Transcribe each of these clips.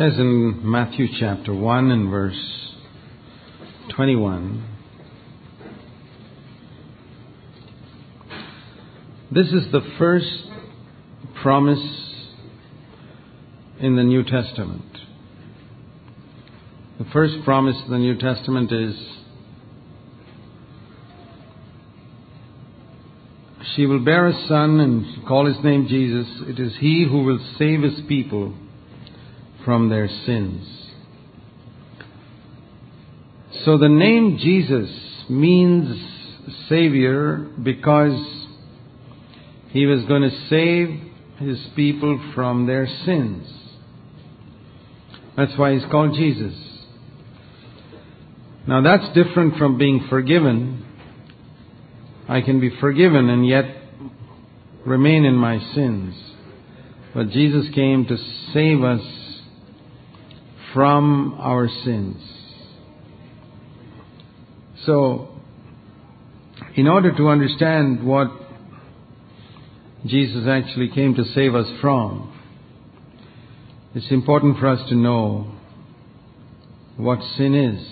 says in Matthew chapter 1 and verse 21 This is the first promise in the New Testament. The first promise in the New Testament is She will bear a son and call his name Jesus. It is he who will save his people from their sins. So the name Jesus means Savior because he was going to save his people from their sins. That's why he's called Jesus. Now that's different from being forgiven. I can be forgiven and yet remain in my sins. But Jesus came to save us from our sins. So, in order to understand what Jesus actually came to save us from, it's important for us to know what sin is.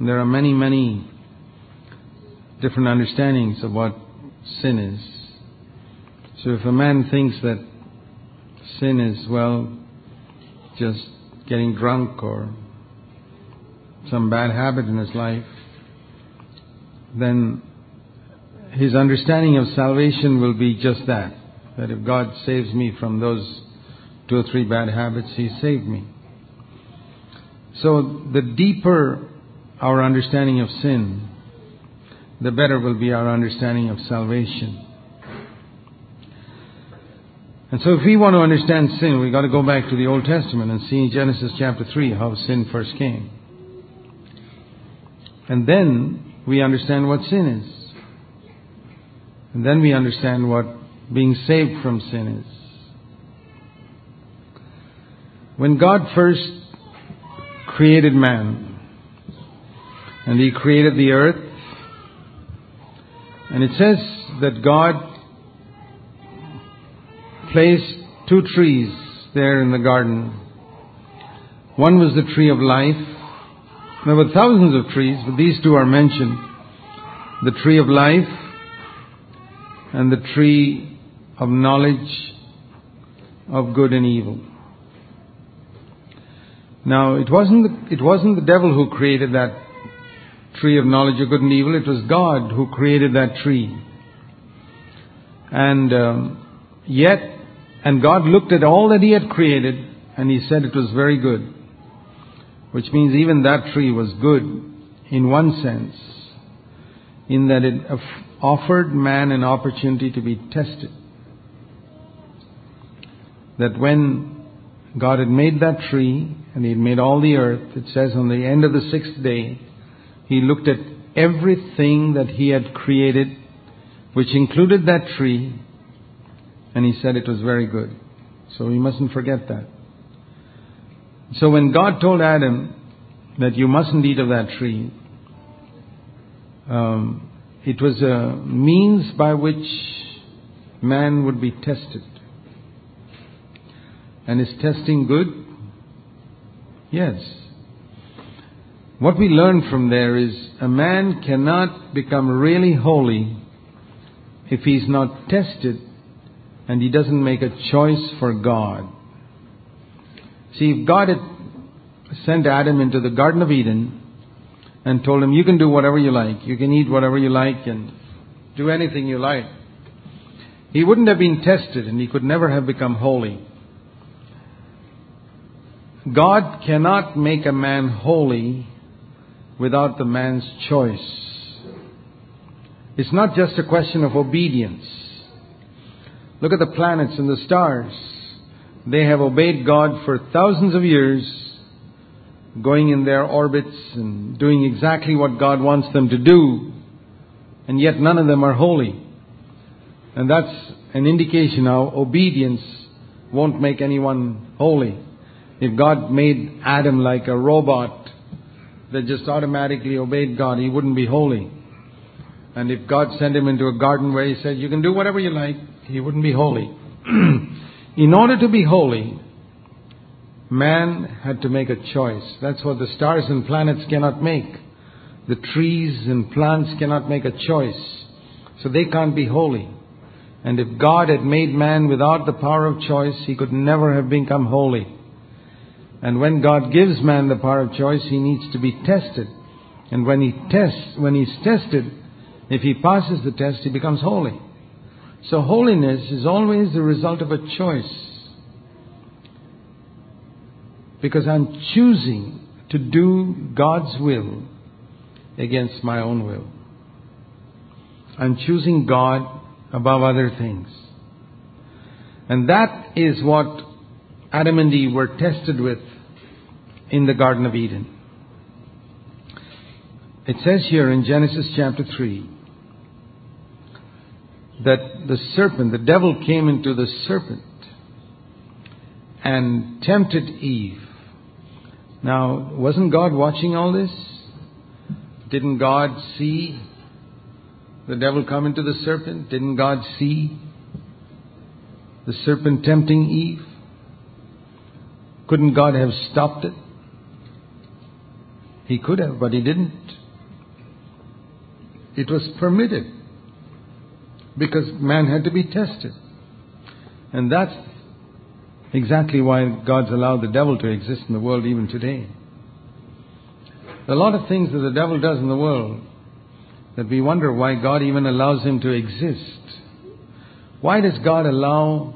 There are many, many different understandings of what sin is. So if a man thinks that sin is, well, just getting drunk or some bad habit in his life, then his understanding of salvation will be just that. That if God saves me from those two or three bad habits, He saved me. So the deeper our understanding of sin, the better will be our understanding of salvation. And so if we want to understand sin, we've got to go back to the Old Testament and see Genesis chapter 3 how sin first came. And then we understand what sin is. And then we understand what being saved from sin is. When God first created man, and He created the earth, and it says that God placed two trees there in the garden. One was the tree of life. There were thousands of trees, but these two are mentioned. The tree of life and the tree of knowledge of good and evil. Now, it wasn't the, it wasn't the devil who created that tree of knowledge of good and evil. It was God who created that tree. And um, yet, and God looked at all that He had created, and He said it was very good. Which means even that tree was good in one sense, in that it offered man an opportunity to be tested. That when God had made that tree, and He had made all the earth, it says on the end of the sixth day, He looked at everything that He had created, which included that tree, and He said it was very good. So we mustn't forget that. So when God told Adam that you mustn't eat of that tree, um, it was a means by which man would be tested. And is testing good? Yes. What we learn from there is a man cannot become really holy if he's not tested and he doesn't make a choice for God. See, if God had sent Adam into the Garden of Eden and told him, You can do whatever you like, you can eat whatever you like, and do anything you like, he wouldn't have been tested and he could never have become holy. God cannot make a man holy without the man's choice. It's not just a question of obedience. Look at the planets and the stars. They have obeyed God for thousands of years, going in their orbits and doing exactly what God wants them to do, and yet none of them are holy. And that's an indication how obedience won't make anyone holy. If God made Adam like a robot that just automatically obeyed God, he wouldn't be holy. And if God sent him into a garden where he said, You can do whatever you like, he wouldn't be holy. In order to be holy, man had to make a choice. That's what the stars and planets cannot make. The trees and plants cannot make a choice. So they can't be holy. And if God had made man without the power of choice, he could never have become holy. And when God gives man the power of choice, he needs to be tested. And when he tests, when he's tested, if he passes the test, he becomes holy. So holiness is always the result of a choice. Because I'm choosing to do God's will against my own will. I'm choosing God above other things. And that is what Adam and Eve were tested with in the Garden of Eden. It says here in Genesis chapter 3 that the serpent, the devil came into the serpent and tempted Eve. Now, wasn't God watching all this? Didn't God see the devil come into the serpent? Didn't God see the serpent tempting Eve? Couldn't God have stopped it? He could have, but he didn't. It was permitted because man had to be tested. And that's exactly why God's allowed the devil to exist in the world even today. a lot of things that the devil does in the world that we wonder why God even allows him to exist. Why does God allow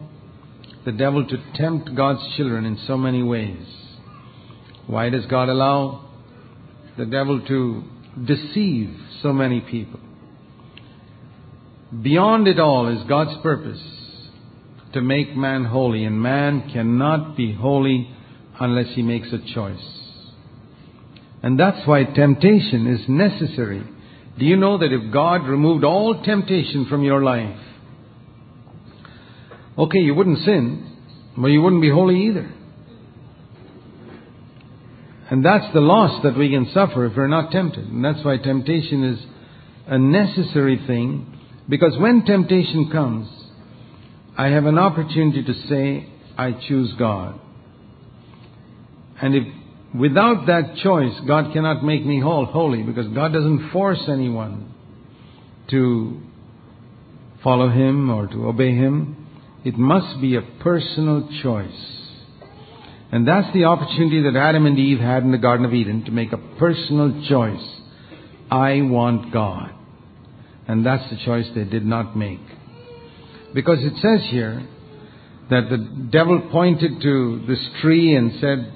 the devil to tempt God's children in so many ways? Why does God allow the devil to deceive so many people? Beyond it all is God's purpose to make man holy, and man cannot be holy unless he makes a choice. And that's why temptation is necessary do you know that if God removed all temptation from your life, okay, you wouldn't sin, but you wouldn't be holy either. And that's the loss that we can suffer if we're not tempted. And that's why temptation is a necessary thing, because when temptation comes, I have an opportunity to say, I choose God. And if Without that choice, God cannot make me whole, holy because God doesn't force anyone to follow Him or to obey Him. It must be a personal choice. And that's the opportunity that Adam and Eve had in the Garden of Eden to make a personal choice. I want God. And that's the choice they did not make. Because it says here that the devil pointed to this tree and said,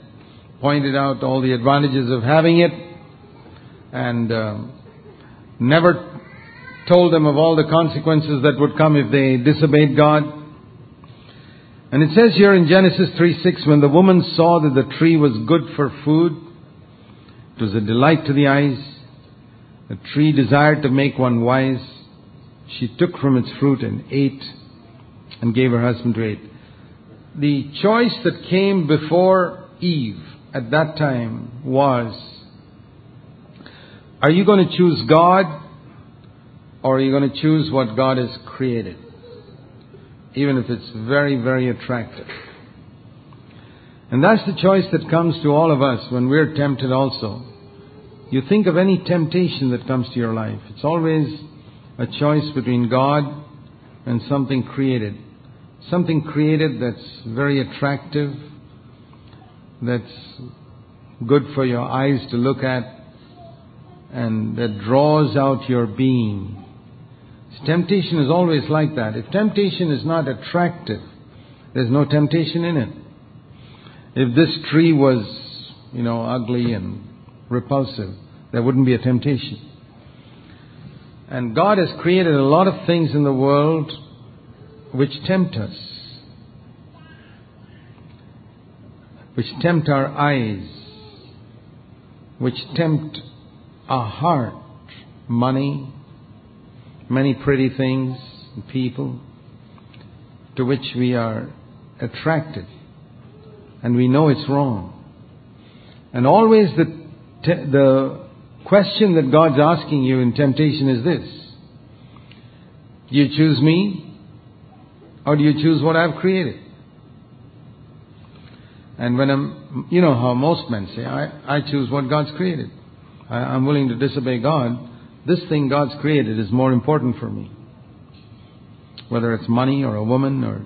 pointed out all the advantages of having it and uh, never told them of all the consequences that would come if they disobeyed God. And it says here in Genesis 3 6, when the woman saw that the tree was good for food, it was a delight to the eyes, the tree desired to make one wise, she took from its fruit and ate and gave her husband to eat. The choice that came before Eve at that time was Are you going to choose God or are you going to choose what God has created? Even if it's very, very attractive. And that's the choice that comes to all of us when we're tempted also. You think of any temptation that comes to your life. It's always a choice between God and something created. Something created that's very attractive, that's good for your eyes to look at and that draws out your being. Temptation is always like that. If temptation is not attractive, there's no temptation in it. If this tree was, you know, ugly and repulsive, there wouldn't be a temptation. And God has created a lot of things in the world which tempt us. which tempt our eyes, which tempt our heart, money, many pretty things, people, to which we are attracted, and we know it's wrong. And always the, te- the question that God's asking you in temptation is this Do you choose me, or do you choose what I've created? And when I'm, you know how most men say, I, I choose what God's created. I, I'm willing to disobey God. This thing God's created is more important for me. Whether it's money or a woman or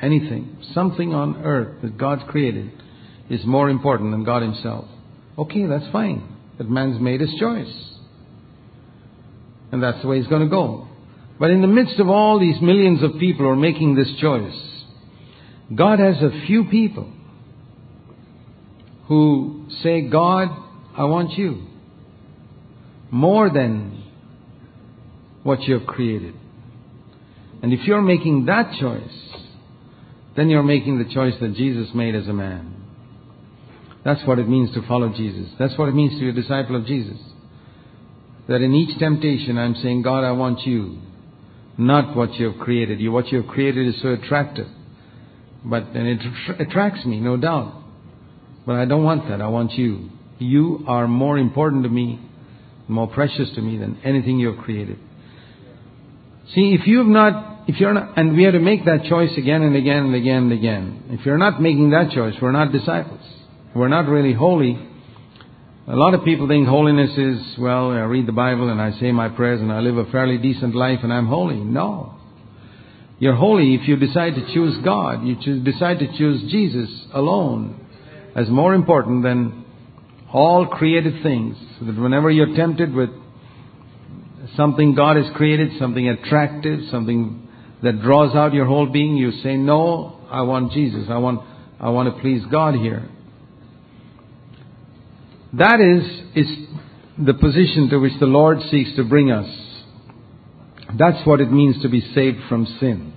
anything, something on earth that God's created is more important than God Himself. Okay, that's fine. But man's made his choice. And that's the way he's going to go. But in the midst of all these millions of people who are making this choice, God has a few people who say, God, I want you more than what you have created. And if you're making that choice, then you're making the choice that Jesus made as a man. That's what it means to follow Jesus. That's what it means to be a disciple of Jesus. That in each temptation I'm saying, God, I want you, not what you have created. You, what you have created is so attractive. But, and it attracts me, no doubt. But I don't want that. I want you. You are more important to me, more precious to me than anything you have created. See, if you have not, if you're not, and we have to make that choice again and again and again and again. If you're not making that choice, we're not disciples. We're not really holy. A lot of people think holiness is, well, I read the Bible and I say my prayers and I live a fairly decent life and I'm holy. No. You're holy if you decide to choose God. You choose, decide to choose Jesus alone as more important than all created things. So that whenever you're tempted with something God has created, something attractive, something that draws out your whole being, you say, no, I want Jesus. I want, I want to please God here. That is, is the position to which the Lord seeks to bring us. That's what it means to be saved from sin.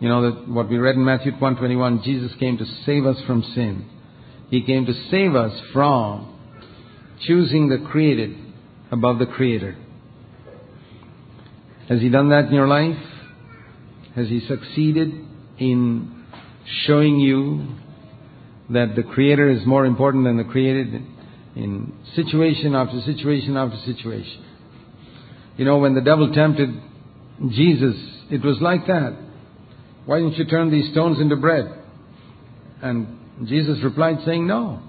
You know that what we read in Matthew 121, Jesus came to save us from sin. He came to save us from choosing the created above the creator. Has he done that in your life? Has he succeeded in showing you that the creator is more important than the created? In situation after situation after situation. You know, when the devil tempted Jesus, it was like that. Why didn't you turn these stones into bread? And Jesus replied saying, no.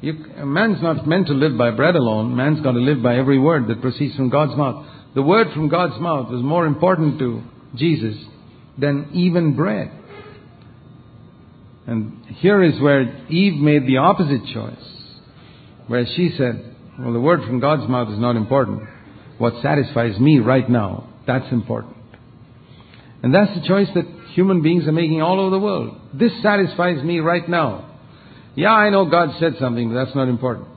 You, man's not meant to live by bread alone. Man's got to live by every word that proceeds from God's mouth. The word from God's mouth was more important to Jesus than even bread. And here is where Eve made the opposite choice. Where she said, well, the word from God's mouth is not important. What satisfies me right now, that's important. And that's the choice that human beings are making all over the world. This satisfies me right now. Yeah, I know God said something, but that's not important.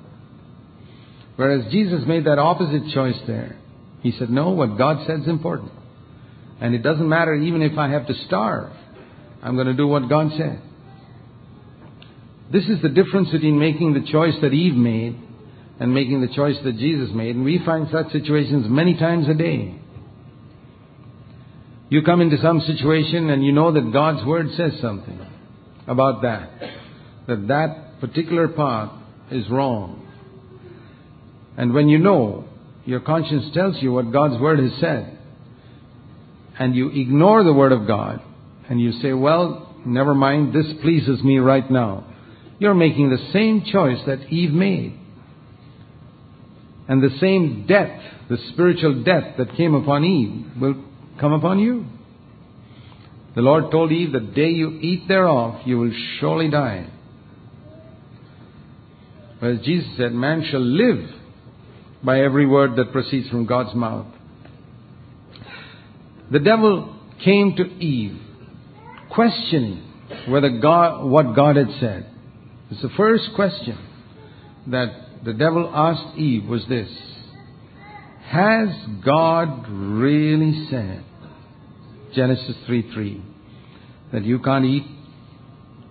Whereas Jesus made that opposite choice there. He said, no, what God said is important. And it doesn't matter even if I have to starve. I'm going to do what God said. This is the difference between making the choice that Eve made and making the choice that Jesus made. And we find such situations many times a day. You come into some situation and you know that God's Word says something about that. That that particular path is wrong. And when you know, your conscience tells you what God's Word has said. And you ignore the Word of God. And you say, well, never mind, this pleases me right now you're making the same choice that Eve made. And the same death, the spiritual death that came upon Eve, will come upon you. The Lord told Eve, the day you eat thereof, you will surely die. Whereas Jesus said, man shall live by every word that proceeds from God's mouth. The devil came to Eve, questioning whether God, what God had said. It's the first question that the devil asked Eve was this Has God really said, Genesis 3 3, that you can't eat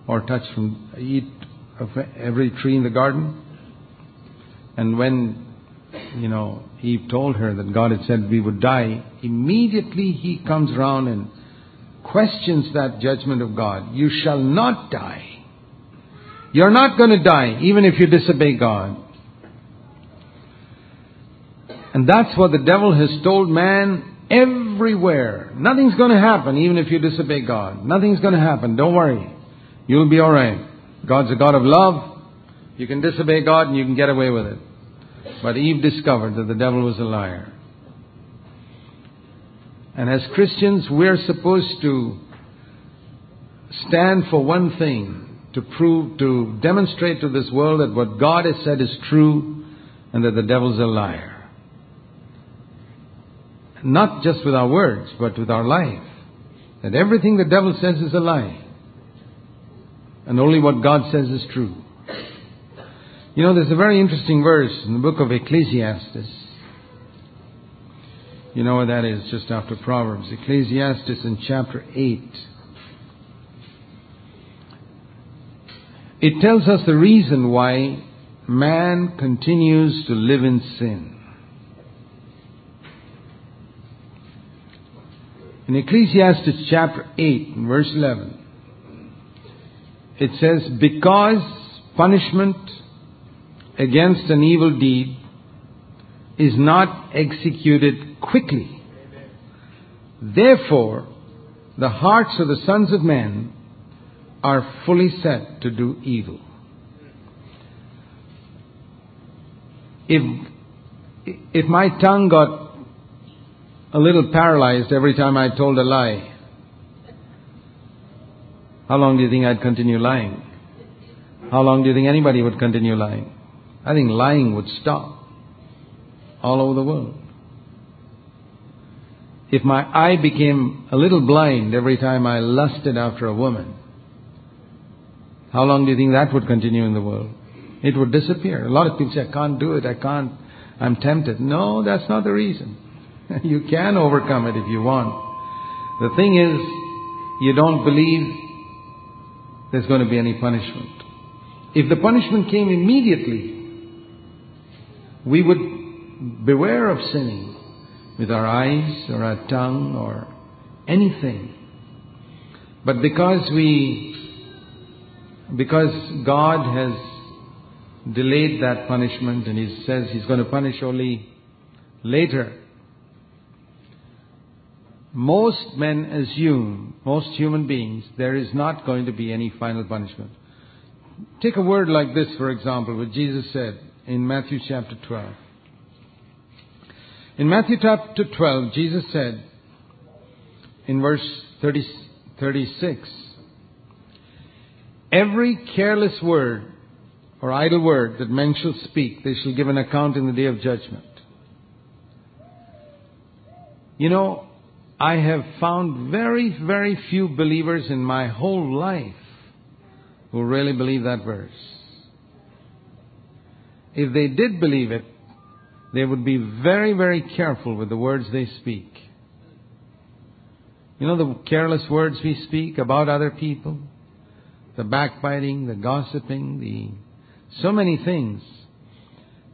or touch from, eat of every tree in the garden? And when, you know, Eve told her that God had said we would die, immediately he comes around and questions that judgment of God. You shall not die. You're not going to die, even if you disobey God. And that's what the devil has told man everywhere. Nothing's going to happen, even if you disobey God. Nothing's going to happen. Don't worry. You'll be alright. God's a God of love. You can disobey God and you can get away with it. But Eve discovered that the devil was a liar. And as Christians, we're supposed to stand for one thing to prove, to demonstrate to this world that what God has said is true and that the devil's a liar. Not just with our words, but with our life. That everything the devil says is a lie. And only what God says is true. You know, there's a very interesting verse in the book of Ecclesiastes. You know what that is, just after Proverbs. Ecclesiastes in chapter 8. It tells us the reason why man continues to live in sin. In Ecclesiastes chapter 8, verse 11, it says, Because punishment against an evil deed is not executed quickly. Therefore, the hearts of the sons of men are fully set to do evil. If, if my tongue got a little paralyzed every time I told a lie, how long do you think I'd continue lying? How long do you think anybody would continue lying? I think lying would stop all over the world. If my eye became a little blind every time I lusted after a woman, how long do you think that would continue in the world? It would disappear. A lot of people say, I can't do it, I can't, I'm tempted. No, that's not the reason. you can overcome it if you want. The thing is, you don't believe there's going to be any punishment. If the punishment came immediately, we would beware of sinning with our eyes or our tongue or anything. But because we, because God has delayed that punishment and He says He's going to punish only later, most men assume, most human beings, there is not going to be any final punishment. Take a word like this, for example, what Jesus said in Matthew chapter 12. In Matthew chapter 12, Jesus said in verse 30, 36, Every careless word or idle word that men shall speak, they shall give an account in the day of judgment. You know, I have found very, very few believers in my whole life who really believe that verse. If they did believe it, they would be very, very careful with the words they speak. You know the careless words we speak about other people? The backbiting, the gossiping, the so many things.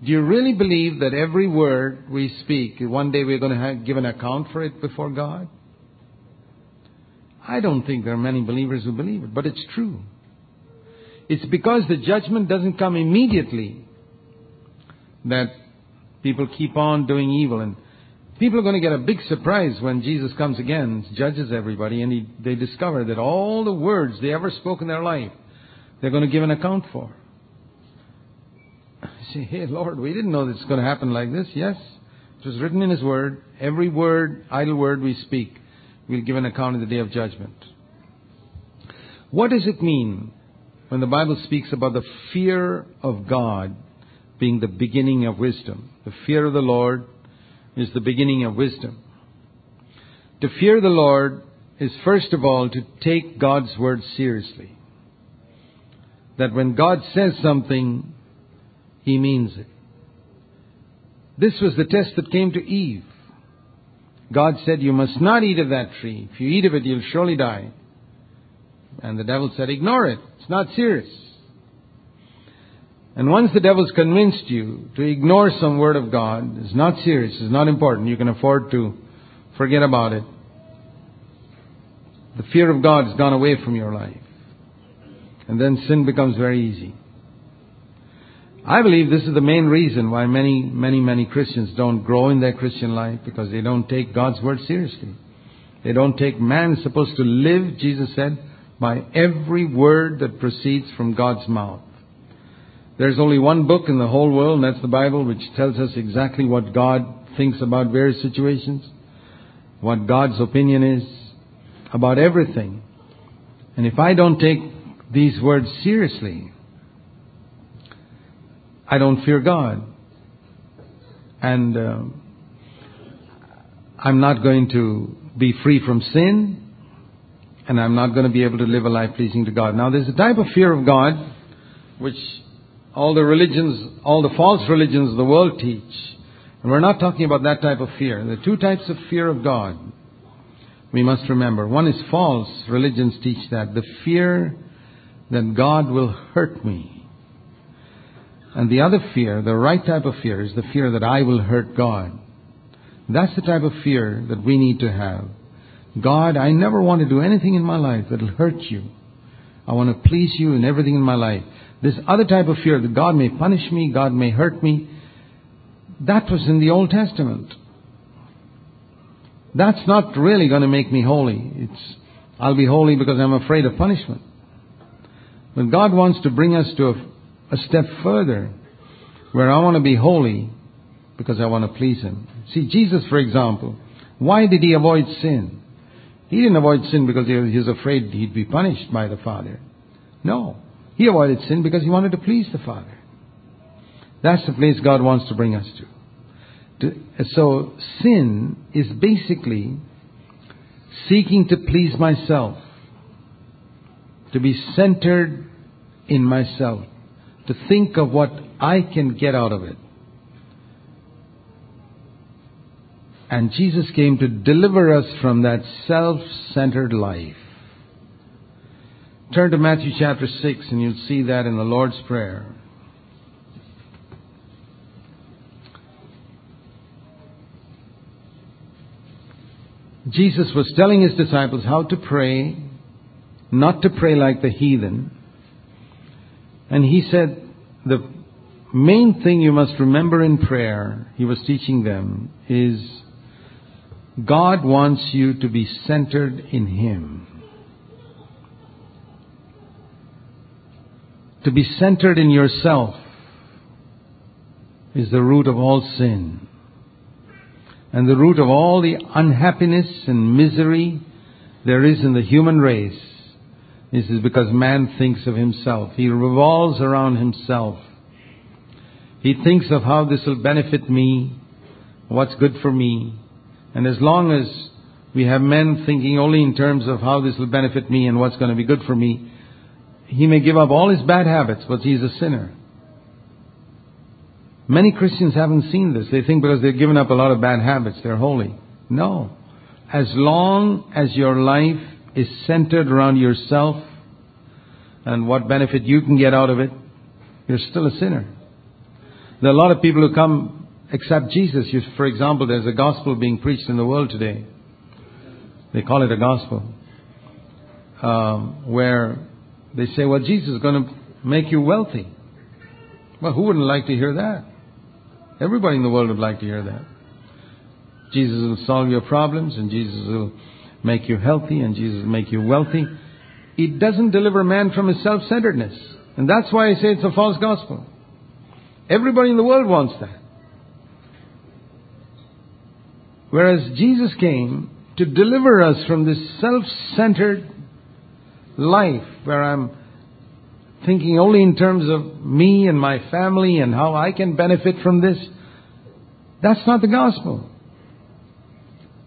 Do you really believe that every word we speak, one day we're going to give an account for it before God? I don't think there are many believers who believe it, but it's true. It's because the judgment doesn't come immediately that people keep on doing evil. And people are going to get a big surprise when Jesus comes again, judges everybody, and he, they discover that all the words they ever spoke in their life, they're going to give an account for. I say, hey, Lord, we didn't know this was going to happen like this. Yes, it was written in His Word. Every word, idle word we speak, we'll give an account in the day of judgment. What does it mean when the Bible speaks about the fear of God being the beginning of wisdom. The fear of the Lord is the beginning of wisdom. To fear the Lord is first of all to take God's word seriously. That when God says something, He means it. This was the test that came to Eve. God said, You must not eat of that tree. If you eat of it, you'll surely die. And the devil said, Ignore it. It's not serious. And once the devil's convinced you to ignore some word of God, it's not serious, it's not important, you can afford to forget about it. The fear of God has gone away from your life. And then sin becomes very easy. I believe this is the main reason why many, many, many Christians don't grow in their Christian life because they don't take God's word seriously. They don't take man is supposed to live, Jesus said, by every word that proceeds from God's mouth. There's only one book in the whole world, and that's the Bible, which tells us exactly what God thinks about various situations, what God's opinion is about everything. And if I don't take these words seriously, I don't fear God. And uh, I'm not going to be free from sin, and I'm not going to be able to live a life pleasing to God. Now, there's a type of fear of God which all the religions, all the false religions the world teach. And we're not talking about that type of fear. There are two types of fear of God we must remember. One is false. Religions teach that. The fear that God will hurt me. And the other fear, the right type of fear, is the fear that I will hurt God. That's the type of fear that we need to have. God, I never want to do anything in my life that will hurt you. I want to please you in everything in my life. This other type of fear that God may punish me, God may hurt me, that was in the Old Testament. That's not really going to make me holy. It's, I'll be holy because I'm afraid of punishment. But God wants to bring us to a, a step further where I want to be holy because I want to please Him. See, Jesus, for example, why did He avoid sin? He didn't avoid sin because he was afraid he'd be punished by the Father. No. He avoided sin because he wanted to please the Father. That's the place God wants to bring us to. So, sin is basically seeking to please myself, to be centered in myself, to think of what I can get out of it. And Jesus came to deliver us from that self centered life. Turn to Matthew chapter 6 and you'll see that in the Lord's Prayer. Jesus was telling his disciples how to pray, not to pray like the heathen. And he said, the main thing you must remember in prayer, he was teaching them, is God wants you to be centered in Him. To be centered in yourself is the root of all sin. And the root of all the unhappiness and misery there is in the human race This is because man thinks of himself. He revolves around himself. He thinks of how this will benefit me, what's good for me. And as long as we have men thinking only in terms of how this will benefit me and what's going to be good for me, he may give up all his bad habits, but he's a sinner. Many Christians haven't seen this. They think because they've given up a lot of bad habits, they're holy. No. As long as your life is centered around yourself and what benefit you can get out of it, you're still a sinner. There are a lot of people who come accept Jesus. For example, there's a gospel being preached in the world today. They call it a gospel. Um, where they say, well, Jesus is going to make you wealthy. Well, who wouldn't like to hear that? Everybody in the world would like to hear that. Jesus will solve your problems and Jesus will make you healthy and Jesus will make you wealthy. It doesn't deliver man from his self-centeredness. And that's why I say it's a false gospel. Everybody in the world wants that. Whereas Jesus came to deliver us from this self-centered life where I'm thinking only in terms of me and my family and how I can benefit from this. That's not the gospel.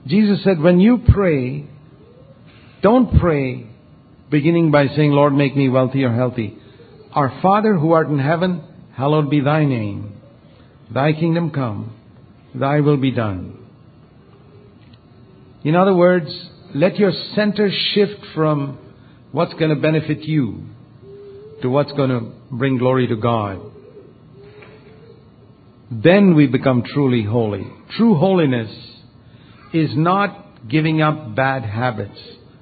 Jesus said, when you pray, don't pray beginning by saying, Lord, make me wealthy or healthy. Our Father who art in heaven, hallowed be thy name. Thy kingdom come. Thy will be done in other words, let your center shift from what's going to benefit you to what's going to bring glory to God. Then we become truly holy. True holiness is not giving up bad habits.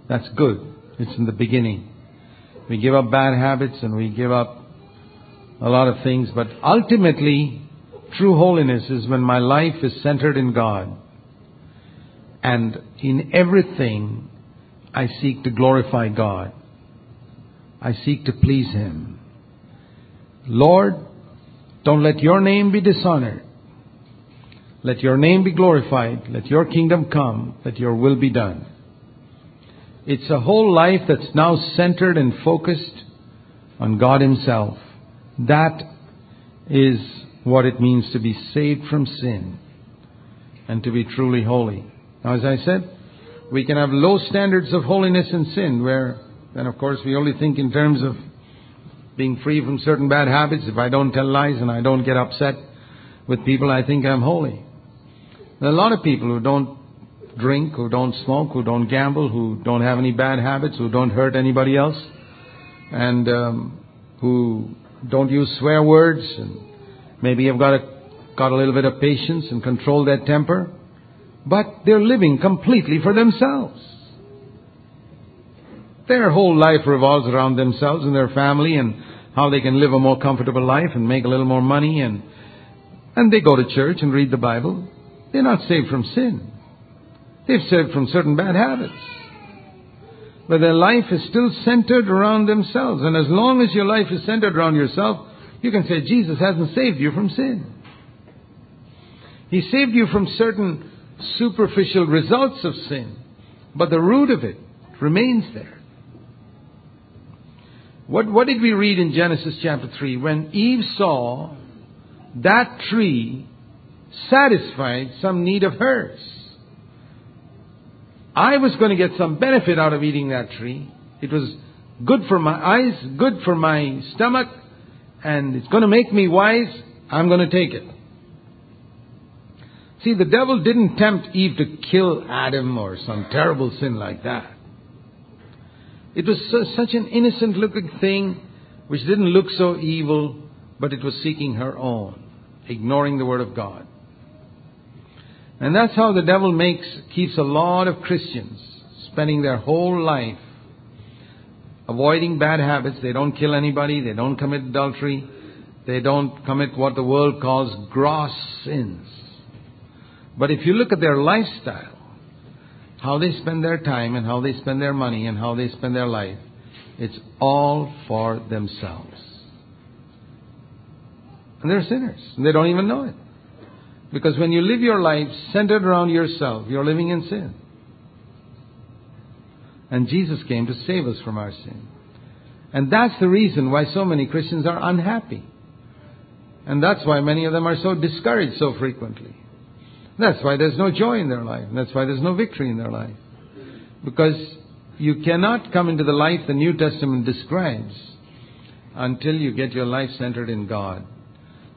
That's good. It's in the beginning. We give up bad habits and we give up a lot of things, but ultimately, true holiness is when my life is centered in God and in everything, I seek to glorify God. I seek to please Him. Lord, don't let your name be dishonored. Let your name be glorified. Let your kingdom come. Let your will be done. It's a whole life that's now centered and focused on God Himself. That is what it means to be saved from sin and to be truly holy. Now, as I said, we can have low standards of holiness and sin where, then of course, we only think in terms of being free from certain bad habits. If I don't tell lies and I don't get upset with people, I think I'm holy. There are a lot of people who don't drink, who don't smoke, who don't gamble, who don't have any bad habits, who don't hurt anybody else, and um, who don't use swear words, and maybe have got a, got a little bit of patience and control their temper, but they're living completely for themselves. Their whole life revolves around themselves and their family and how they can live a more comfortable life and make a little more money and and they go to church and read the Bible they're not saved from sin. They've saved from certain bad habits. But their life is still centered around themselves. And as long as your life is centered around yourself, you can say Jesus hasn't saved you from sin. He saved you from certain superficial results of sin. But the root of it remains there. What, what did we read in Genesis chapter 3? When Eve saw that tree satisfied some need of hers. I was going to get some benefit out of eating that tree. It was good for my eyes, good for my stomach, and it's going to make me wise. I'm going to take it. See, the devil didn't tempt Eve to kill Adam or some terrible sin like that. It was such an innocent looking thing which didn't look so evil, but it was seeking her own, ignoring the Word of God. And that's how the devil makes, keeps a lot of Christians spending their whole life avoiding bad habits. They don't kill anybody. They don't commit adultery. They don't commit what the world calls gross sins. But if you look at their lifestyle, how they spend their time and how they spend their money and how they spend their life, it's all for themselves. And they're sinners. And they don't even know it. Because when you live your life centered around yourself, you're living in sin. And Jesus came to save us from our sin. And that's the reason why so many Christians are unhappy. And that's why many of them are so discouraged so frequently. That's why there's no joy in their life. That's why there's no victory in their life. Because you cannot come into the life the New Testament describes until you get your life centered in God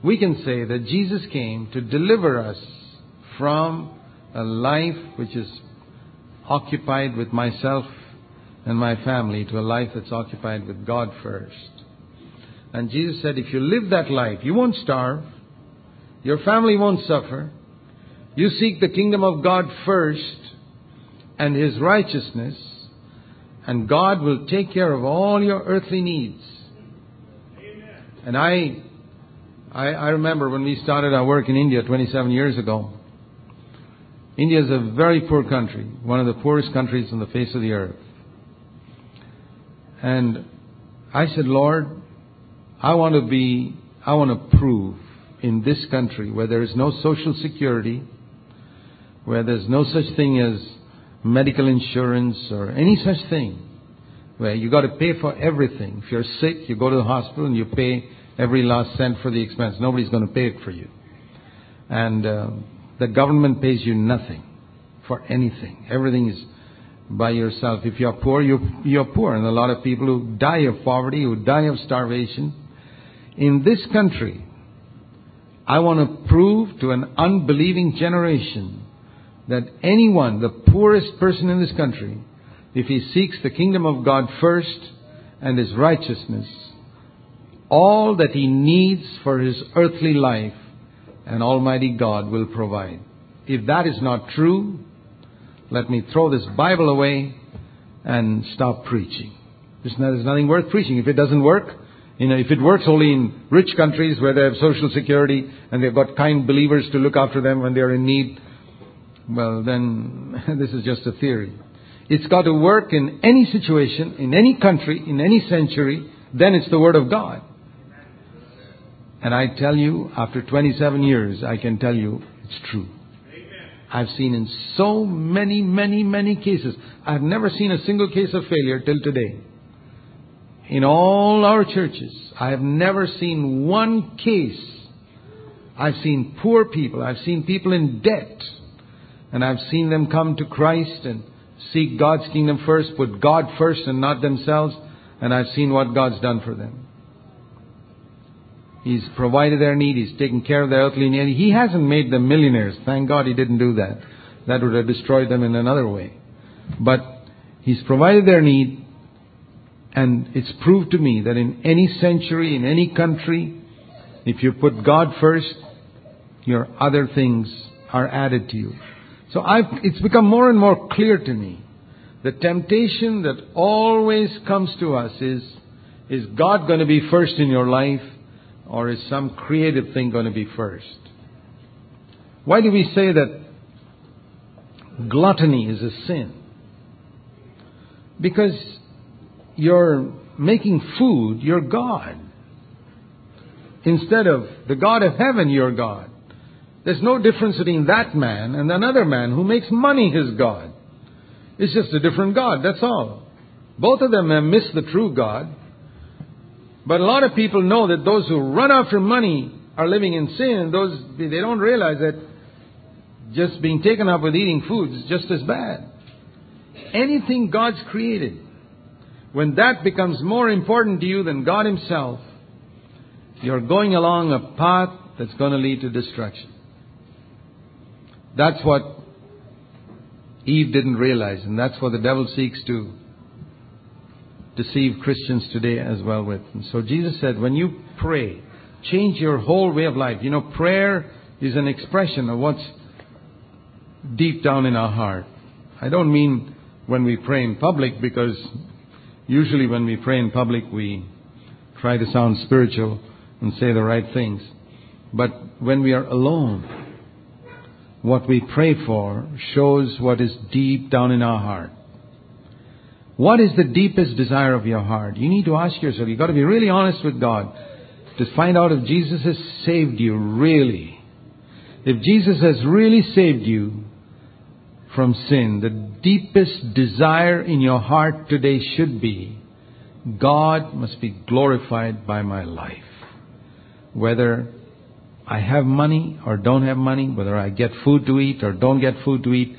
we can say that Jesus came to deliver us from a life which is occupied with myself and my family to a life that's occupied with God first. And Jesus said, if you live that life, you won't starve, your family won't suffer, you seek the kingdom of God first and His righteousness, and God will take care of all your earthly needs. Amen. And I I, I remember when we started our work in India 27 years ago. India is a very poor country, one of the poorest countries on the face of the earth. And I said, Lord, I want to be, I want to prove in this country where there is no social security, where there's no such thing as medical insurance or any such thing, where you got to pay for everything. If you're sick, you go to the hospital and you pay every last cent for the expense. Nobody's going to pay it for you. And uh, the government pays you nothing for anything. Everything is by yourself. If you're poor, you're, you're poor. And a lot of people who die of poverty, who die of starvation. In this country, I want to prove to an unbelieving generation that anyone, the poorest person in this country, if he seeks the kingdom of God first and his righteousness, all that he needs for his earthly life, and Almighty God will provide. If that is not true, let me throw this Bible away and stop preaching. There's nothing worth preaching. If it doesn't work, you know, if it works only in rich countries where they have social security and they've got kind believers to look after them when they're in need, well, then this is just a theory. it's got to work in any situation, in any country, in any century, then it's the Word of God. And I tell you, after 27 years, I can tell you it's true. I've seen in so many, many, many cases. I've never seen a single case of failure till today. In all our churches, I have never seen one case. I've seen poor people. I've seen people in debt. And I've seen them come to Christ and seek God's kingdom first, put God first and not themselves. And I've seen what God's done for them. He's provided their need. He's taken care of their earthly need. He hasn't made them millionaires. Thank God he didn't do that. That would have destroyed them in another way. But He's provided their need. And it's proved to me that in any century, in any country, if you put God first, your other things are added to you. So I've, it's become more and more clear to me. The temptation that always comes to us is, is God going to be first in your life or is some creative thing going to be first? Why do we say that gluttony is a sin? Because you're making food your God. Instead of the God of heaven your God. There's no difference between that man and another man who makes money his God. It's just a different God, that's all. Both of them have missed the true God. But a lot of people know that those who run after money are living in sin. Those they don't realize that just being taken up with eating food is just as bad. Anything God's created, when that becomes more important to you than God Himself, you're going along a path that's going to lead to destruction. That's what Eve didn't realize, and that's what the devil seeks to deceive Christians today as well with. And so Jesus said, when you pray, change your whole way of life. You know, prayer is an expression of what's deep down in our heart. I don't mean when we pray in public because usually when we pray in public we try to sound spiritual and say the right things. But when we are alone, what we pray for shows what is deep down in our heart. What is the deepest desire of your heart? You need to ask yourself. You've got to be really honest with God to find out if Jesus has saved you really. If Jesus has really saved you from sin, the deepest desire in your heart today should be God must be glorified by my life. Whether I have money or don't have money, whether I get food to eat or don't get food to eat,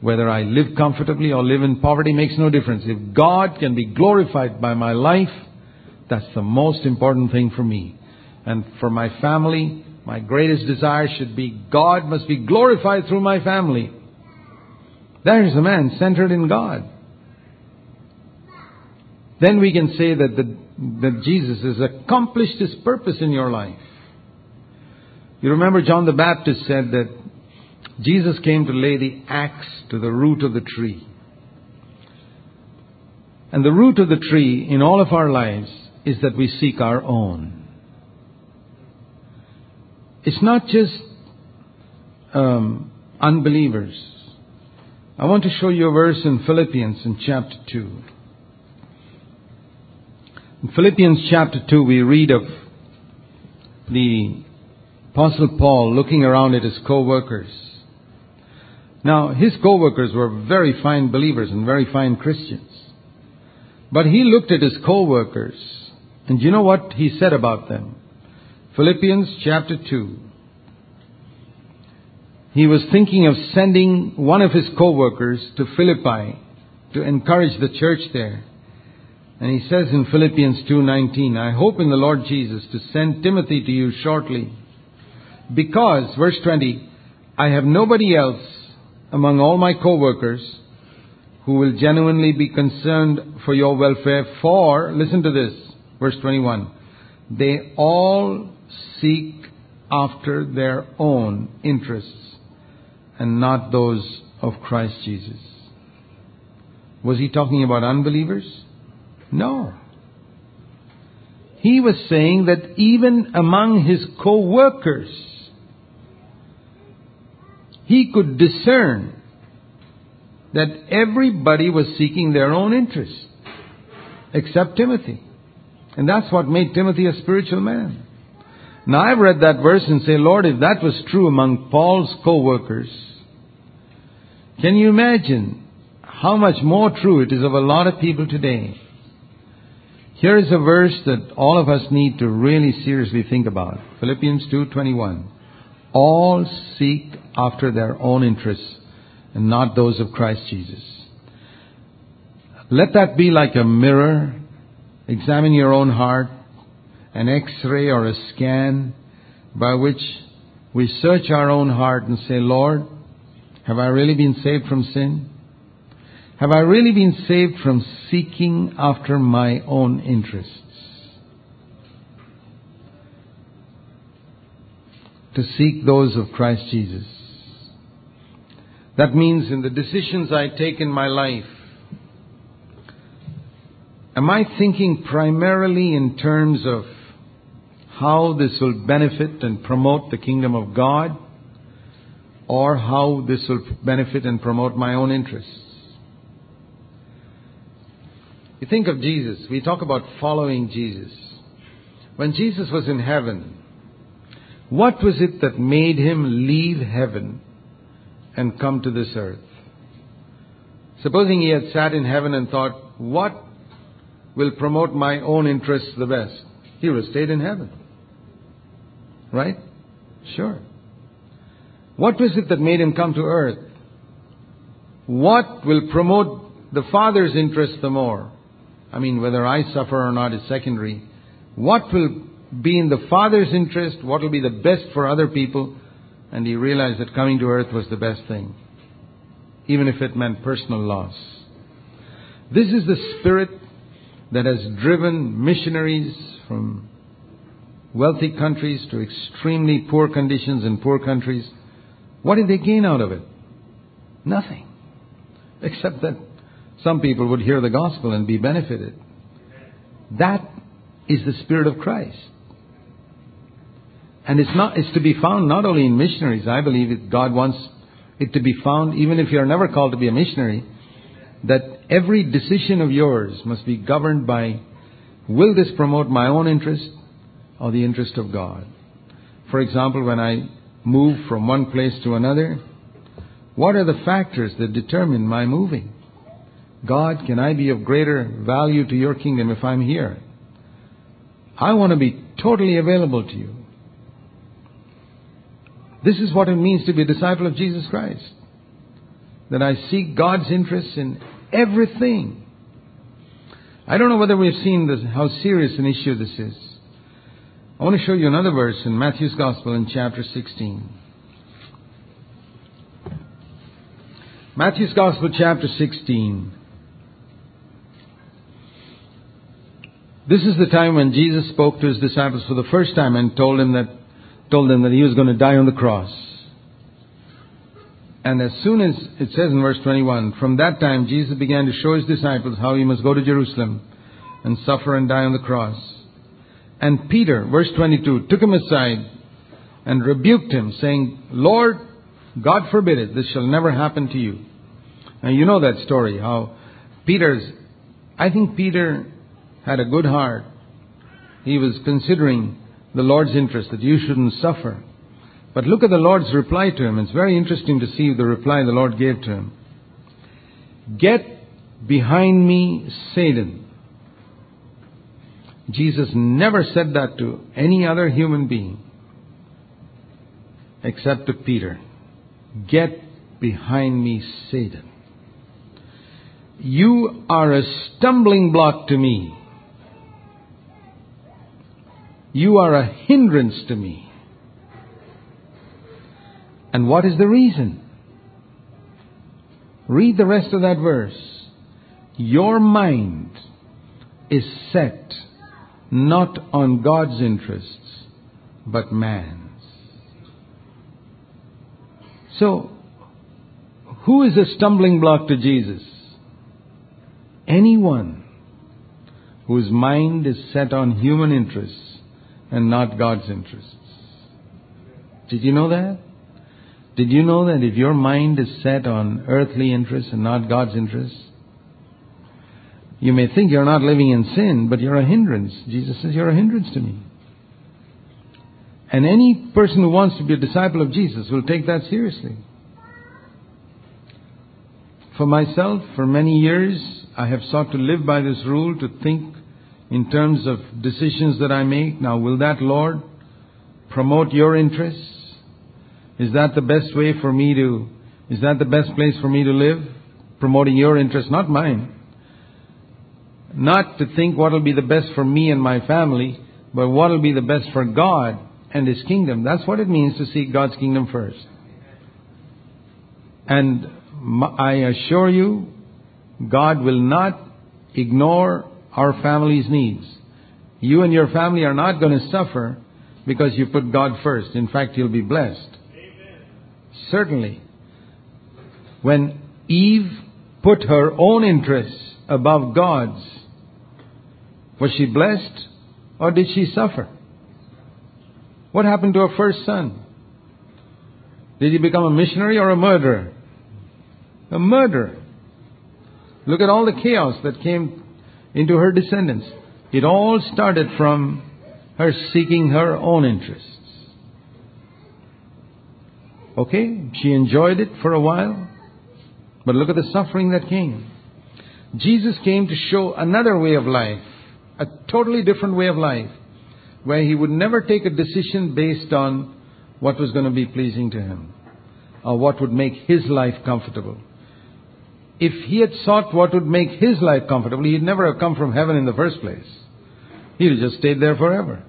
whether I live comfortably or live in poverty makes no difference. If God can be glorified by my life, that's the most important thing for me. And for my family, my greatest desire should be God must be glorified through my family. There is a man centered in God. Then we can say that, the, that Jesus has accomplished his purpose in your life. You remember John the Baptist said that Jesus came to lay the axe to the root of the tree. And the root of the tree in all of our lives is that we seek our own. It's not just um, unbelievers. I want to show you a verse in Philippians in chapter 2. In Philippians chapter 2, we read of the Apostle Paul looking around at his co-workers now, his co-workers were very fine believers and very fine Christians. But he looked at his co-workers, and you know what he said about them? Philippians chapter 2. He was thinking of sending one of his co-workers to Philippi to encourage the church there. And he says in Philippians 2:19, I hope in the Lord Jesus to send Timothy to you shortly, because verse 20, I have nobody else among all my co-workers who will genuinely be concerned for your welfare for, listen to this, verse 21, they all seek after their own interests and not those of Christ Jesus. Was he talking about unbelievers? No. He was saying that even among his co-workers, he could discern that everybody was seeking their own interest, except Timothy. And that's what made Timothy a spiritual man. Now I've read that verse and say, Lord, if that was true among Paul's co-workers, can you imagine how much more true it is of a lot of people today? Here is a verse that all of us need to really seriously think about. Philippians 2:21. All seek after their own interests and not those of Christ Jesus. Let that be like a mirror. Examine your own heart, an x-ray or a scan by which we search our own heart and say, Lord, have I really been saved from sin? Have I really been saved from seeking after my own interests? To seek those of Christ Jesus. That means in the decisions I take in my life, am I thinking primarily in terms of how this will benefit and promote the kingdom of God, or how this will benefit and promote my own interests? You think of Jesus, we talk about following Jesus. When Jesus was in heaven, what was it that made him leave heaven and come to this earth? Supposing he had sat in heaven and thought, what will promote my own interests the best? He would have stayed in heaven. Right? Sure. What was it that made him come to earth? What will promote the Father's interest the more? I mean, whether I suffer or not is secondary. What will be in the Father's interest? What will be the best for other people? And he realized that coming to earth was the best thing, even if it meant personal loss. This is the spirit that has driven missionaries from wealthy countries to extremely poor conditions in poor countries. What did they gain out of it? Nothing. Except that some people would hear the gospel and be benefited. That is the Spirit of Christ. And it's not, it's to be found not only in missionaries. I believe it, God wants it to be found, even if you're never called to be a missionary, that every decision of yours must be governed by, will this promote my own interest or the interest of God? For example, when I move from one place to another, what are the factors that determine my moving? God, can I be of greater value to your kingdom if I'm here? I want to be totally available to you. This is what it means to be a disciple of Jesus Christ. That I seek God's interests in everything. I don't know whether we've seen this, how serious an issue this is. I want to show you another verse in Matthew's Gospel in chapter 16. Matthew's Gospel, chapter 16. This is the time when Jesus spoke to his disciples for the first time and told them that, told them that he was going to die on the cross. And as soon as it says in verse 21, from that time Jesus began to show his disciples how he must go to Jerusalem and suffer and die on the cross. And Peter, verse 22, took him aside and rebuked him, saying, Lord, God forbid it, this shall never happen to you. And you know that story, how Peter's, I think Peter had a good heart. He was considering the Lord's interest, that you shouldn't suffer. But look at the Lord's reply to him. It's very interesting to see the reply the Lord gave to him. Get behind me, Satan. Jesus never said that to any other human being except to Peter. Get behind me, Satan. You are a stumbling block to me. You are a hindrance to me. And what is the reason? Read the rest of that verse. Your mind is set not on God's interests, but man's. So, who is a stumbling block to Jesus? Anyone whose mind is set on human interests and not God's interests. Did you know that? Did you know that if your mind is set on earthly interests and not God's interests, you may think you're not living in sin, but you're a hindrance. Jesus says you're a hindrance to me. And any person who wants to be a disciple of Jesus will take that seriously. For myself, for many years, I have sought to live by this rule to think in terms of decisions that I make. Now, will that, Lord, promote your interests? Is that the best way for me to, is that the best place for me to live? Promoting your interests, not mine. Not to think what will be the best for me and my family, but what will be the best for God and His kingdom. That's what it means to seek God's kingdom first. And I assure you, God will not ignore our family's needs. You and your family are not going to suffer because you put God first. In fact, you'll be blessed. Amen. Certainly. When Eve put her own interests above God's, was she blessed or did she suffer? What happened to her first son? Did he become a missionary or a murderer? A murderer. Look at all the chaos that came into her descendants. It all started from her seeking her own interests. Okay, she enjoyed it for a while, but look at the suffering that came. Jesus came to show another way of life, a totally different way of life, where he would never take a decision based on what was going to be pleasing to him or what would make his life comfortable if he had sought what would make his life comfortable, he'd never have come from heaven in the first place. He'd have just stayed there forever.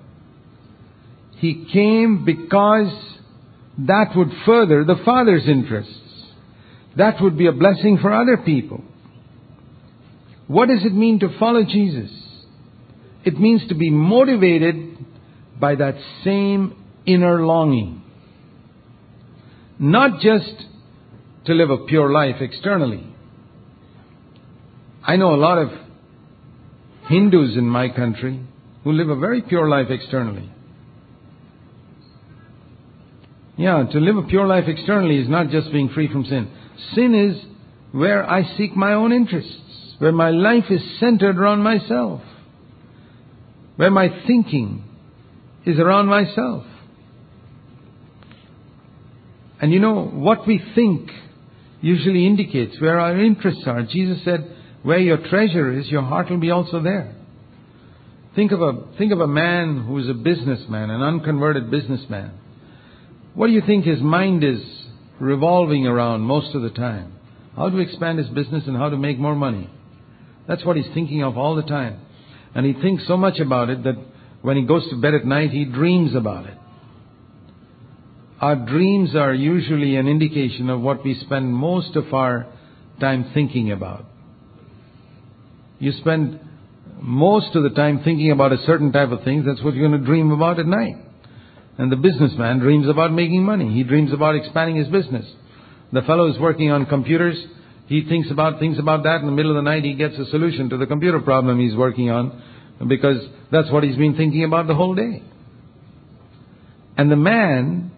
He came because that would further the Father's interests. That would be a blessing for other people. What does it mean to follow Jesus? It means to be motivated by that same inner longing. Not just to live a pure life externally, I know a lot of Hindus in my country who live a very pure life externally. Yeah, to live a pure life externally is not just being free from sin. Sin is where I seek my own interests, where my life is centered around myself, where my thinking is around myself. And you know, what we think usually indicates where our interests are. Jesus said, where your treasure is, your heart will be also there. Think of a, think of a man who is a businessman, an unconverted businessman. What do you think his mind is revolving around most of the time? How to expand his business and how to make more money. That's what he's thinking of all the time. And he thinks so much about it that when he goes to bed at night, he dreams about it. Our dreams are usually an indication of what we spend most of our time thinking about. You spend most of the time thinking about a certain type of things, that's what you're going to dream about at night. And the businessman dreams about making money. He dreams about expanding his business. The fellow is working on computers. He thinks about things about that. In the middle of the night, he gets a solution to the computer problem he's working on because that's what he's been thinking about the whole day. And the man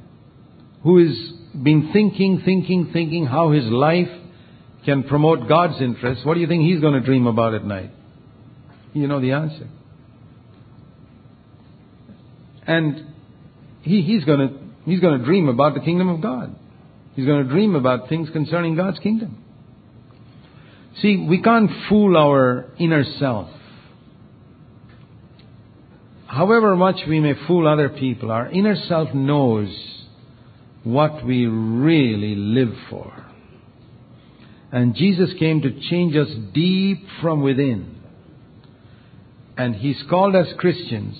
who has been thinking, thinking, thinking how his life can promote God's interests, what do you think he's going to dream about at night? You know the answer. And he, he's going to he's going to dream about the kingdom of God. He's going to dream about things concerning God's kingdom. See, we can't fool our inner self. However much we may fool other people, our inner self knows what we really live for. And Jesus came to change us deep from within. And He's called us Christians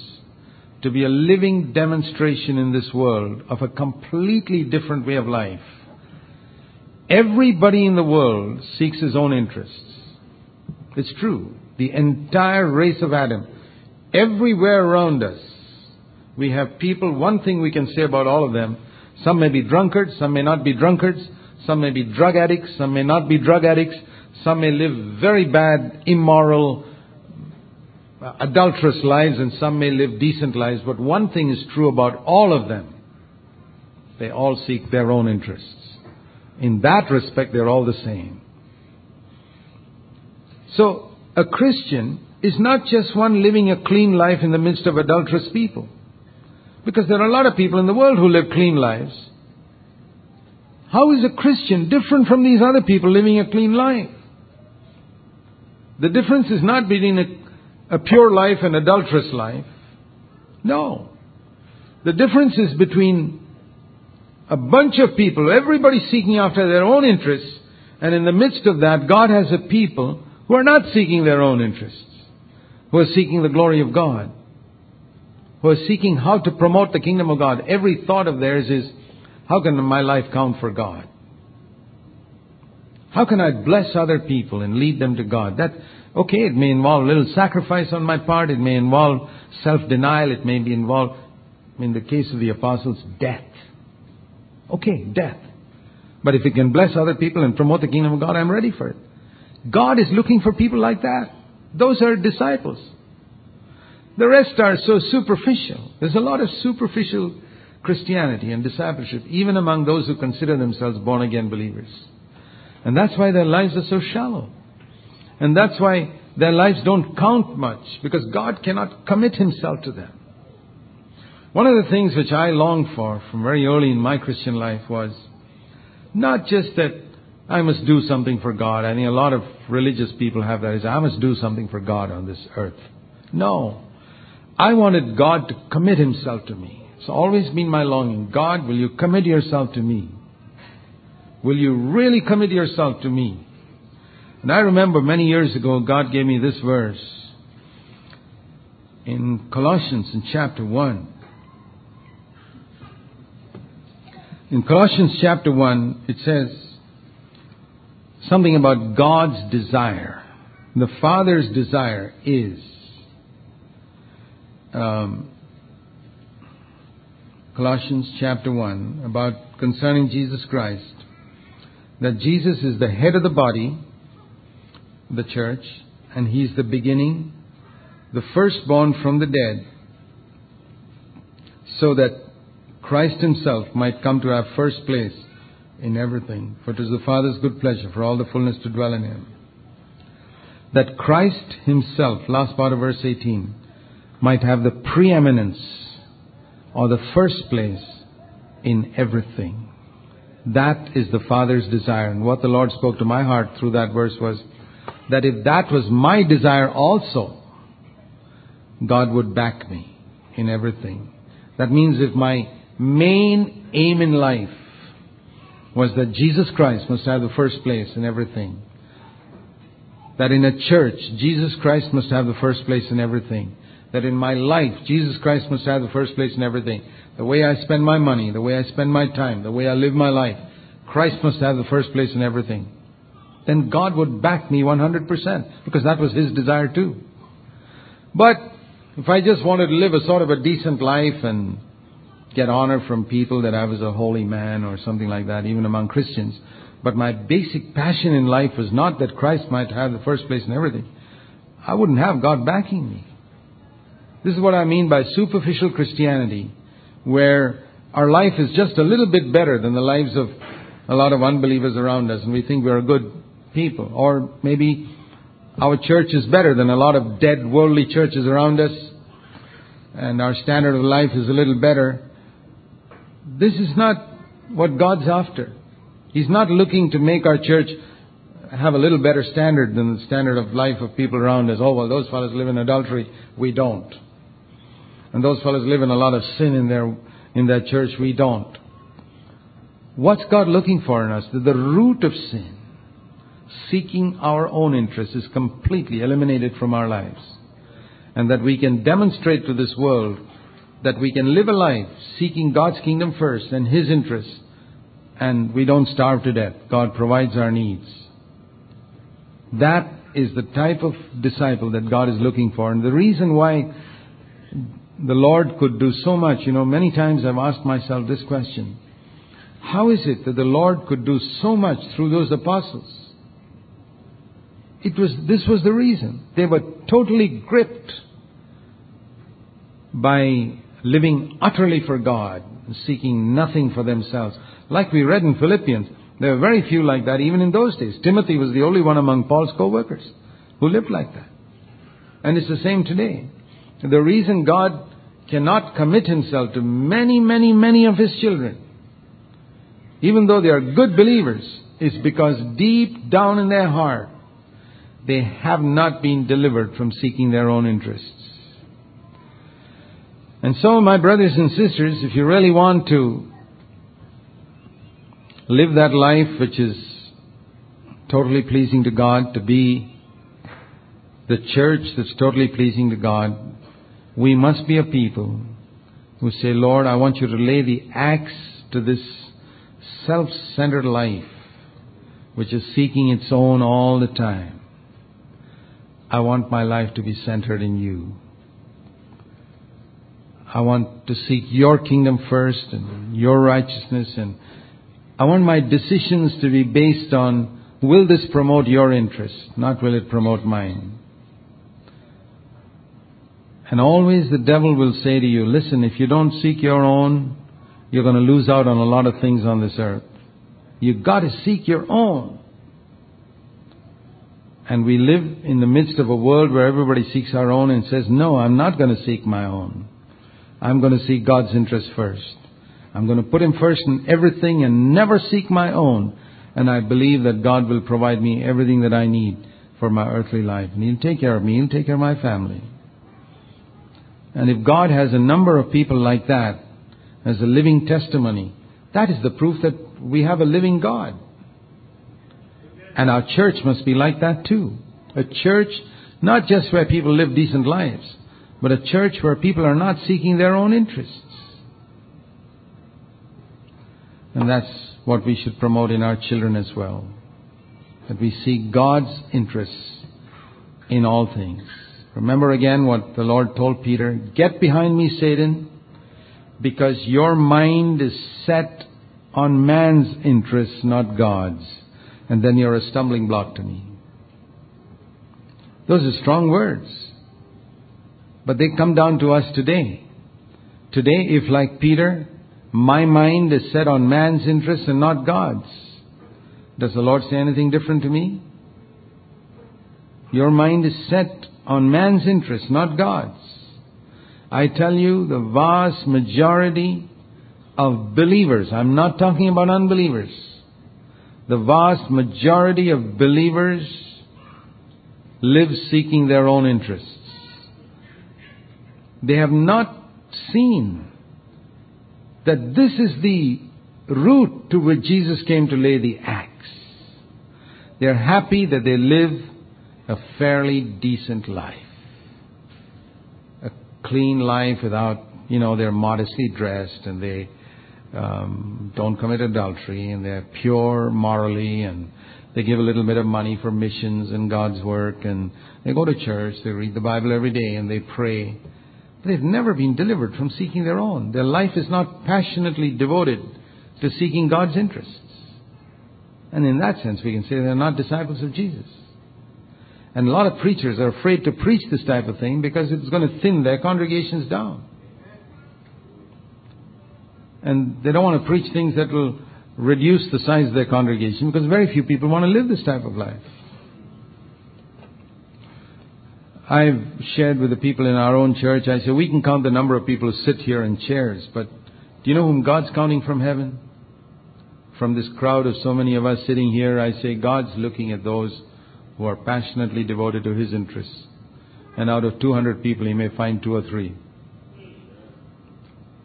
to be a living demonstration in this world of a completely different way of life. Everybody in the world seeks his own interests. It's true. The entire race of Adam, everywhere around us, we have people. One thing we can say about all of them some may be drunkards, some may not be drunkards, some may be drug addicts, some may not be drug addicts, some may live very bad, immoral, uh, adulterous lives, and some may live decent lives. But one thing is true about all of them they all seek their own interests. In that respect, they're all the same. So, a Christian is not just one living a clean life in the midst of adulterous people. Because there are a lot of people in the world who live clean lives. How is a Christian different from these other people living a clean life? The difference is not between a, a pure life and adulterous life. No. The difference is between a bunch of people, everybody seeking after their own interests, and in the midst of that, God has a people who are not seeking their own interests, who are seeking the glory of God, who are seeking how to promote the kingdom of God. Every thought of theirs is, how can my life count for God? How can I bless other people and lead them to God? That, okay, it may involve a little sacrifice on my part, it may involve self-denial, it may be involved, in the case of the apostles, death. Okay, death. But if it can bless other people and promote the kingdom of God, I'm ready for it. God is looking for people like that. Those are disciples. The rest are so superficial. There's a lot of superficial Christianity and discipleship, even among those who consider themselves born again believers. And that's why their lives are so shallow. And that's why their lives don't count much, because God cannot commit Himself to them. One of the things which I longed for from very early in my Christian life was not just that I must do something for God. I think a lot of religious people have that is I must do something for God on this earth. No. I wanted God to commit Himself to me. It's always been my longing. God, will you commit yourself to me? Will you really commit yourself to me? And I remember many years ago, God gave me this verse in Colossians in chapter 1. In Colossians chapter 1, it says something about God's desire. The Father's desire is um, Colossians chapter 1 about concerning Jesus Christ that Jesus is the head of the body, the church, and he's the beginning, the firstborn from the dead, so that Christ himself might come to have first place in everything. For it is the Father's good pleasure for all the fullness to dwell in him. That Christ himself, last part of verse 18, might have the preeminence or the first place in everything. That is the Father's desire. And what the Lord spoke to my heart through that verse was that if that was my desire also, God would back me in everything. That means if my main aim in life was that Jesus Christ must have the first place in everything, that in a church, Jesus Christ must have the first place in everything, that in my life, Jesus Christ must have the first place in everything, the way I spend my money, the way I spend my time, the way I live my life, Christ must have the first place in everything. Then God would back me 100% because that was His desire too. But if I just wanted to live a sort of a decent life and get honor from people that I was a holy man or something like that, even among Christians, but my basic passion in life was not that Christ might have the first place in everything, I wouldn't have God backing me. This is what I mean by superficial Christianity where our life is just a little bit better than the lives of a lot of unbelievers around us and we think we're good people. Or maybe our church is better than a lot of dead worldly churches around us and our standard of life is a little better. This is not what God's after. He's not looking to make our church have a little better standard than the standard of life of people around us. Oh, well, those fellows live in adultery. We don't. And those fellows live in a lot of sin in their, in their church. We don't. What's God looking for in us? That the root of sin, seeking our own interests, is completely eliminated from our lives. And that we can demonstrate to this world that we can live a life seeking God's kingdom first and His interests, and we don't starve to death. God provides our needs. That is the type of disciple that God is looking for. And the reason why the Lord could do so much. You know, many times I've asked myself this question. How is it that the Lord could do so much through those apostles? It was, this was the reason. They were totally gripped by living utterly for God, and seeking nothing for themselves. Like we read in Philippians, There were very few like that even in those days. Timothy was the only one among Paul's co-workers who lived like that. And it's the same today. The reason God cannot commit himself to many, many, many of his children, even though they are good believers, is because deep down in their heart, they have not been delivered from seeking their own interests. And so, my brothers and sisters, if you really want to live that life which is totally pleasing to God, to be the church that's totally pleasing to God, we must be a people who say, Lord, I want you to lay the axe to this self-centered life which is seeking its own all the time. I want my life to be centered in you. I want to seek your kingdom first and your righteousness and I want my decisions to be based on will this promote your interest, not will it promote mine. And always the devil will say to you, listen, if you don't seek your own, you're going to lose out on a lot of things on this earth. You've got to seek your own. And we live in the midst of a world where everybody seeks our own and says, no, I'm not going to seek my own. I'm going to seek God's interest first. I'm going to put Him first in everything and never seek my own. And I believe that God will provide me everything that I need for my earthly life. And He'll take care of me. He'll take care of my family. And if God has a number of people like that as a living testimony, that is the proof that we have a living God. And our church must be like that too. A church not just where people live decent lives, but a church where people are not seeking their own interests. And that's what we should promote in our children as well. That we seek God's interests in all things. Remember again what the Lord told Peter Get behind me, Satan, because your mind is set on man's interests, not God's. And then you're a stumbling block to me. Those are strong words. But they come down to us today. Today, if like Peter, my mind is set on man's interests and not God's, does the Lord say anything different to me? Your mind is set on man's interests, not God's. I tell you, the vast majority of believers, I'm not talking about unbelievers, the vast majority of believers live seeking their own interests. They have not seen that this is the root to which Jesus came to lay the axe. They're happy that they live a fairly decent life. A clean life without, you know, they're modestly dressed and they um, don't commit adultery and they're pure morally and they give a little bit of money for missions and God's work and they go to church, they read the Bible every day and they pray. But they've never been delivered from seeking their own. Their life is not passionately devoted to seeking God's interests. And in that sense, we can say they're not disciples of Jesus. And a lot of preachers are afraid to preach this type of thing because it's going to thin their congregations down. And they don't want to preach things that will reduce the size of their congregation because very few people want to live this type of life. I've shared with the people in our own church, I say, we can count the number of people who sit here in chairs, but do you know whom God's counting from heaven? From this crowd of so many of us sitting here, I say, God's looking at those who are passionately devoted to His interests. And out of 200 people, He may find two or three.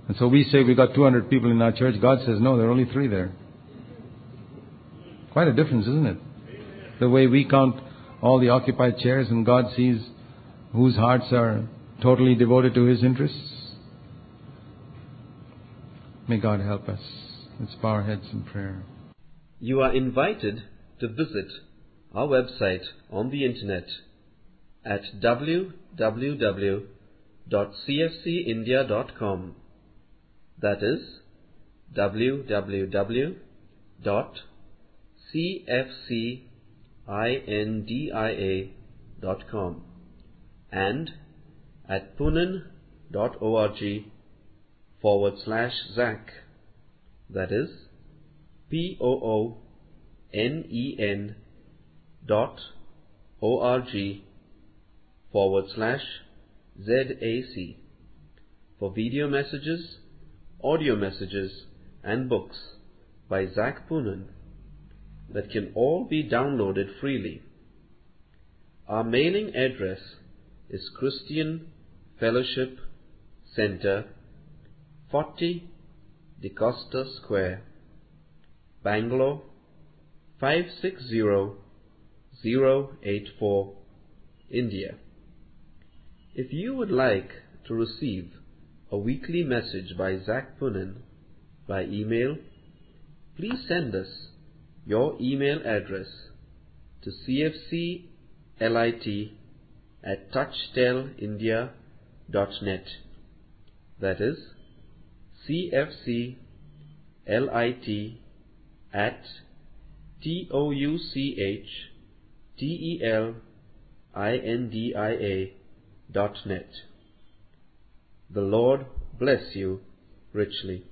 And so we say we got 200 people in our church. God says, no, there are only three there. Quite a difference, isn't it? The way we count all the occupied chairs and God sees whose hearts are totally devoted to His interests. May God help us. Let's bow our heads in prayer. You are invited to visit our website on the internet at www.cfcindia.com. That is www.cfcindia.com and at poonen.org forward slash Zac. That is P O O N-E-N dot O-R-G forward slash Z-A-C for video messages, audio messages, and books by Zac Poonen that can all be downloaded freely. Our mailing address is Christian Fellowship Center, 40 DeCosta Square, Bangalore 560084, India. If you would like to receive a weekly message by Zac Poonen by email, please send us your email address to cfclit at touchtelindia.net. That is cfclit at t o u c h t e l i n d i a dot net. The Lord bless you richly.